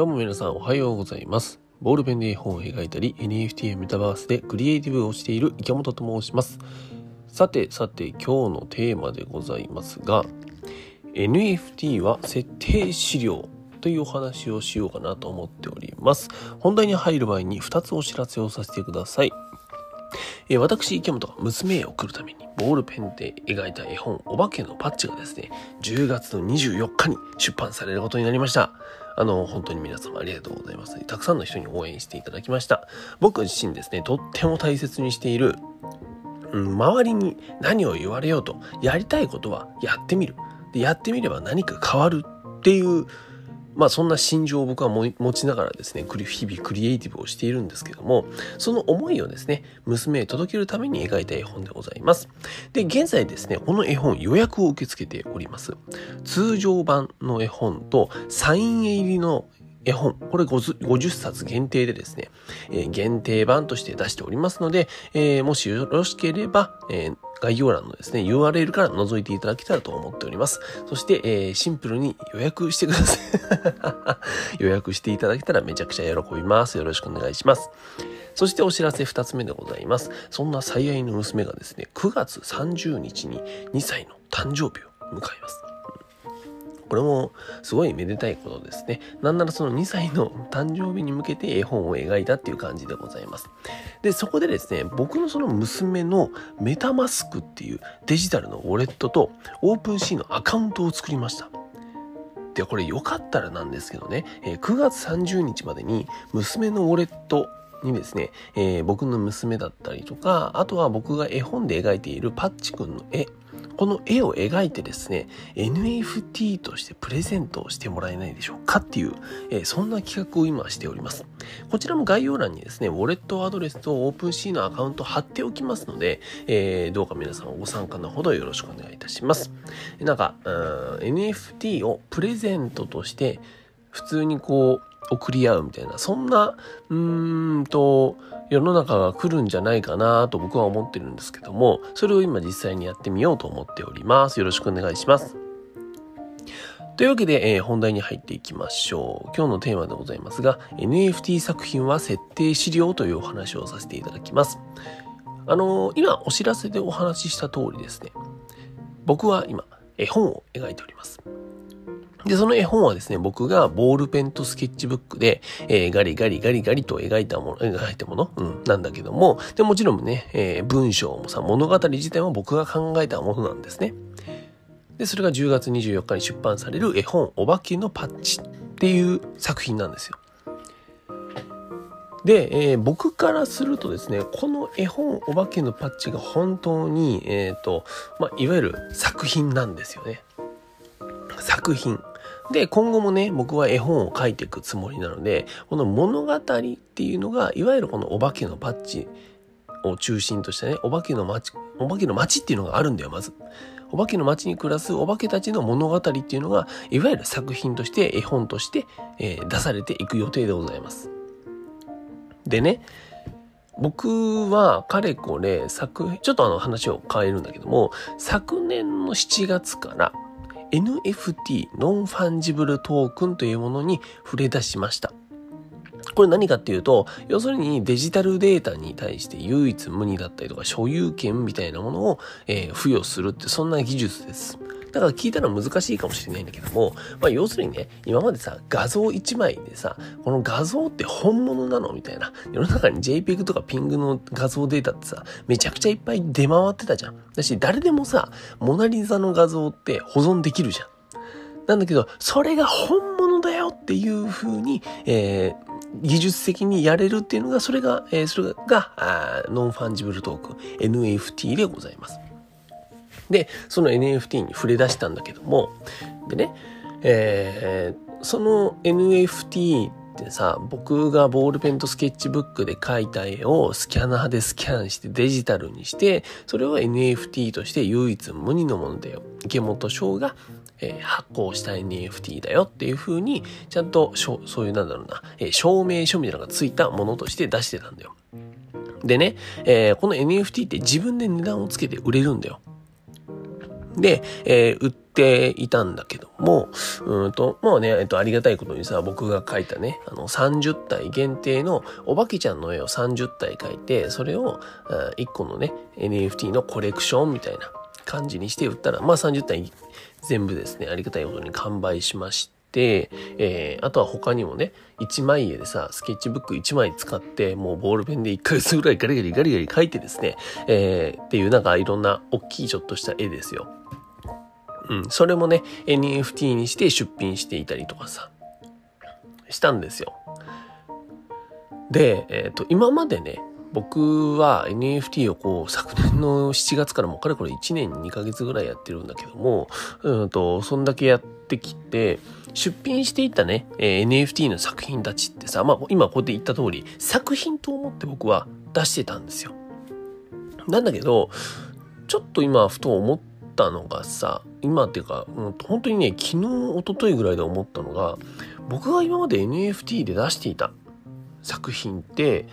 どうも皆さんおはようございます。ボールペンで絵本を描いたり NFT やメタバースでクリエイティブをしている池本と申します。さてさて今日のテーマでございますが NFT は設定資料というお話をしようかなと思っております。本題に入る前に2つお知らせをさせてください。え私、池本が娘へ送るためにボールペンで描いた絵本、お化けのパッチがですね、10月の24日に出版されることになりました。あの、本当に皆様ありがとうございます。たくさんの人に応援していただきました。僕自身ですね、とっても大切にしている、うん、周りに何を言われようと、やりたいことはやってみる。で、やってみれば何か変わるっていう、まあそんな心情を僕は持ちながらですね、日々クリエイティブをしているんですけども、その思いをですね、娘へ届けるために描いた絵本でございます。で、現在ですね、この絵本予約を受け付けております。通常版の絵本とサイン入りの絵本、これ 50, 冊限定でですね、限定版として出しておりますので、もしよろしければ、概要欄のですね、URL から覗いていただけたらと思っております。そして、えーシンプルに予約してください。予約していただけたらめちゃくちゃ喜びます。よろしくお願いします。そしてお知らせ2つ目でございます。そんな最愛の娘がですね、9月30日に2歳の誕生日を迎えます。これもすごいめでたいことですね。なんならその2歳の誕生日に向けて絵本を描いたっていう感じでございます。で、そこでですね、僕のその娘のメタマスクっていうデジタルのウォレットとオープンシーのアカウントを作りました。で、これよかったらなんですけどね、9月30日までに娘のウォレットにですね、えー僕の娘だったりとか、あとは僕が絵本で描いているパッチくんの絵、この絵を描いてですね、NFT としてプレゼントをしてもらえないでしょうかっていう、えーそんな企画を今しております。こちらも概要欄にですね、ウォレットアドレスとオープンシーのアカウント貼っておきますので、えーどうか皆さんご参加のほどよろしくお願いいたします。なんか、NFT をプレゼントとして普通にこう送り合うみたいな、そんな、うーんと、世の中が来るんじゃないかなと僕は思ってるんですけども、それを今実際にやってみようと思っております。よろしくお願いします。というわけで、えー本題に入っていきましょう。今日のテーマでございますが、NFT 作品は設定資料というお話をさせていただきます。あのー今お知らせでお話しした通りですね、僕は今、絵本を描いております。で、その絵本はですね、僕がボールペンとスケッチブックで、えーガリガリガリガリと描いたもの、描いたもの、うん、なんだけども、で、もちろんね、えー文章もさ、物語自体も僕が考えたものなんですね。で、それが10月24日に出版される絵本、お化けのパッチっていう作品なんですよ。で、えー僕からするとですね、この絵本、お化けのパッチが本当に、えっ、と、まあ、いわゆる作品なんですよね。作品。で、今後もね、僕は絵本を書いていくつもりなので、この物語っていうのが、いわゆるこのお化けのパッチを中心としたね、お化けの街、お化けの街っていうのがあるんだよ、まず。お化けの街に暮らすお化けたちの物語っていうのが、いわゆる作品として、絵本として、えー出されていく予定でございます。でね、僕はかれこれ作、ちょっとあの話を変えるんだけども、昨年の7月から NFT、 non-fungible token というものに触れ出しました。これ何かっていうと、要するにデジタルデータに対して唯一無二だったりとか所有権みたいなものを、えー付与するってそんな技術です。だから聞いたら難しいかもしれないんだけども、まあ要するにね、今までさ、画像1枚でさ、この画像って本物なのみたいな。世の中に JPEG とか PNG の画像データってさ、めちゃくちゃいっぱい出回ってたじゃん。だし、誰でもさ、モナリザの画像って保存できるじゃん。なんだけど、それが本物だよっていう風に、えー技術的にやれるっていうのが、それが、えーそれが、 non-fungible token、NFT でございます。で、その NFT に触れ出したんだけども、でね、えーその NFT ってさ、僕がボールペンとスケッチブックで描いた絵をスキャナーでスキャンしてデジタルにして、それを NFT として唯一無二のものだよ。池本翔が、えー発行した NFT だよっていう風に、ちゃんとそういうなんだろうな、えー証明書みたいなのがついたものとして出してたんだよ。でね、えーこの NFT って自分で値段をつけて売れるんだよ。で、えー、売っていたんだけども、うんと、もうね、えっと、ありがたいことにさ、僕が描いたね、あの、30体限定のおばけちゃんの絵を30体描いて、それを、1個のね、NFT のコレクションみたいな感じにして売ったら、まあ30体全部ですね、ありがたいことに完売しまして、で、えー、あとは他にもね、一枚絵でさ、スケッチブック1枚使って、もうボールペンで1ヶ月ぐらいガリガリガリガリ描いてですね、えー、っていうなんかいろんな大きいちょっとした絵ですよ。うん、それもね、NFT にして出品していたりとかさ、したんですよ。で、えっ、ー、と、今までね、僕は NFT をこう昨年の7月からもうかれこれ1年2ヶ月ぐらいやってるんだけども、うんと、そんだけやってきて、出品していたね、えー、NFT の作品たちってさ、まあ今こうやって言った通り、作品と思って僕は出してたんですよ。なんだけど、ちょっと今ふと思ったのがさ、今っていうか、う、本当にね、昨日、一昨日ぐらいで思ったのが、僕が今まで NFT で出していた作品って、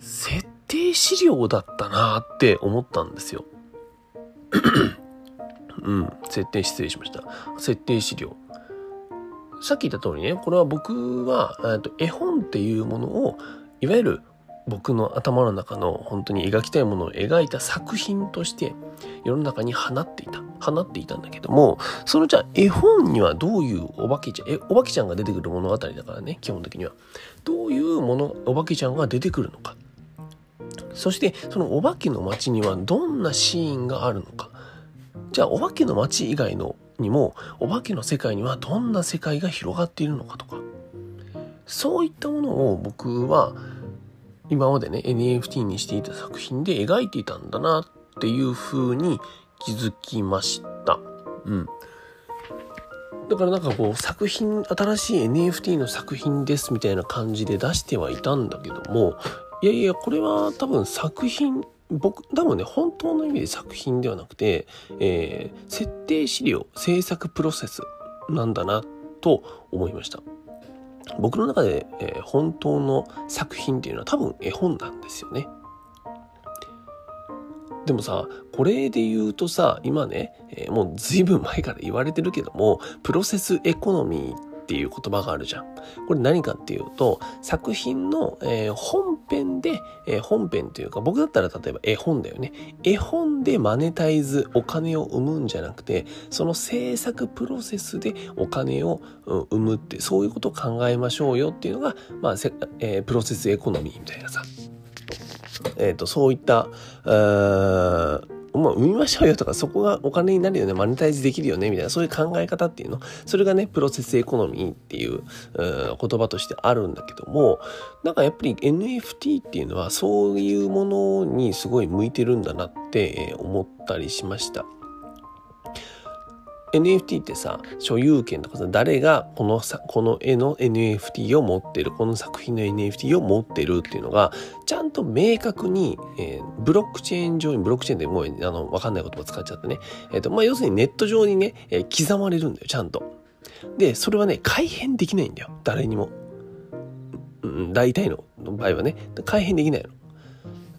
設定資料だったなって思ったんですよ。うん、設定失礼しました。設定資料。さっき言った通りね、これは僕は、えと絵本っていうものを、いわゆる僕の頭の中の本当に描きたいものを描いた作品として世の中に放っていた。放っていたんだけども、そのじゃあ絵本にはどういうお化けちゃん、え、お化けちゃんが出てくる物語だからね、基本的には。どういうもの、お化けちゃんが出てくるのか。そしてそのお化けの街にはどんなシーンがあるのか。じゃあお化けの街以外のにもお化けの世界にはどんな世界が広がっているのかとか。そういったものを僕は今までね NFT にしていた作品で描いていたんだなっていう風に気づきました。うん。だからなんかこう作品、新しい NFT の作品ですみたいな感じで出してはいたんだけども、いやいや、これは多分作品、僕、多分ね、本当の意味で作品ではなくて、えー、設定資料、制作プロセスなんだなと思いました。僕の中で、えー、本当の作品っていうのは多分絵本なんですよね。でもさ、これで言うとさ、今ね、えー、もう随分前から言われてるけども、プロセスエコノミーっていう言葉があるじゃん。これ何かっていうと、作品の、えー、本編で、えー、本編というか、僕だったら例えば絵本だよね。絵本でマネタイズ、お金を生むんじゃなくて、その制作プロセスでお金を、うん、生むって、そういうことを考えましょうよっていうのが、まあ、えー、プロセスエコノミーみたいなさ。えっ、と、そういった、まあ、産みましょうよとか、そこがお金になるよね、マネタイズできるよね、みたいな、そういう考え方っていうの、それがね、プロセスエコノミーっていう、う言葉としてあるんだけども、なんかやっぱり NFT っていうのは、そういうものにすごい向いてるんだなって思ったりしました。NFT ってさ、所有権とかさ、誰がこのさ、この絵の NFT を持ってる、この作品の NFT を持ってるっていうのが、ちゃんと明確に、えー、ブロックチェーン上に、ブロックチェーンでもう、あの、わかんない言葉使っちゃってね。え、ー、と、まあ、要するにネット上にね、えー、刻まれるんだよ、ちゃんと。で、それはね、改変できないんだよ、誰にも。うん、大体の場合はね、改変できないの。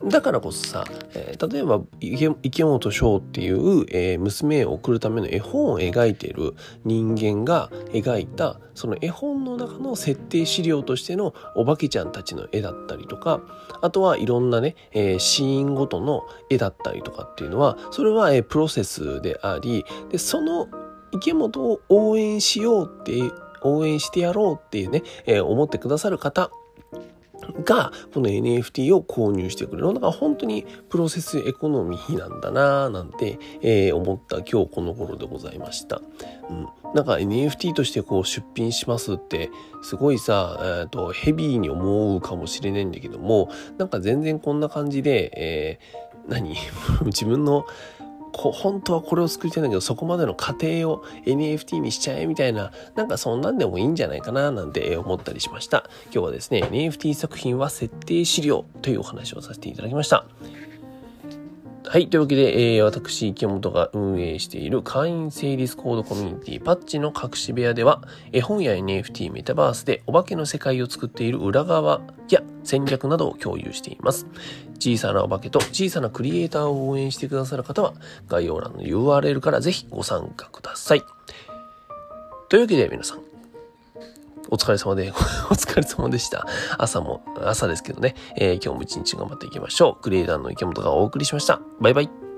だからこそさ、えー、例えば池本翔っていう、えー、娘を送るための絵本を描いている人間が描いたその絵本の中の設定資料としてのお化けちゃんたちの絵だったりとかあとはいろんなね、えー、シーンごとの絵だったりとかっていうのはそれは、えー、プロセスでありでその池本を応援しようって応援してやろうっていうね、えー、思ってくださる方が、この NFT を購入してくれる。だから本当にプロセスエコノミーなんだなぁなんて、えー、思った今日この頃でございました。うん。なんか NFT としてこう出品しますって、すごいさ、えー、と、ヘビーに思うかもしれないんだけども、なんか全然こんな感じで、えー、何？自分のこ本当はこれを作りたいんだけど、そこまでの過程を NFT にしちゃえみたいな、なんかそんなんでもいいんじゃないかななんて思ったりしました。今日はですね、NFT 作品は設定資料というお話をさせていただきました。はい。というわけで、えー、私、池本が運営している会員制ディスコードコミュニティパッチの隠し部屋では、絵本や NFT、メタバースでお化けの世界を作っている裏側や戦略などを共有しています。小さなお化けと小さなクリエイターを応援してくださる方は概要欄の URL からぜひご参加ください。というわけで皆さん、お疲れ様で、お疲れ様でした。朝も、朝ですけどね、えー、今日も一日頑張っていきましょう。クリエイターの池本がお送りしました。バイバイ。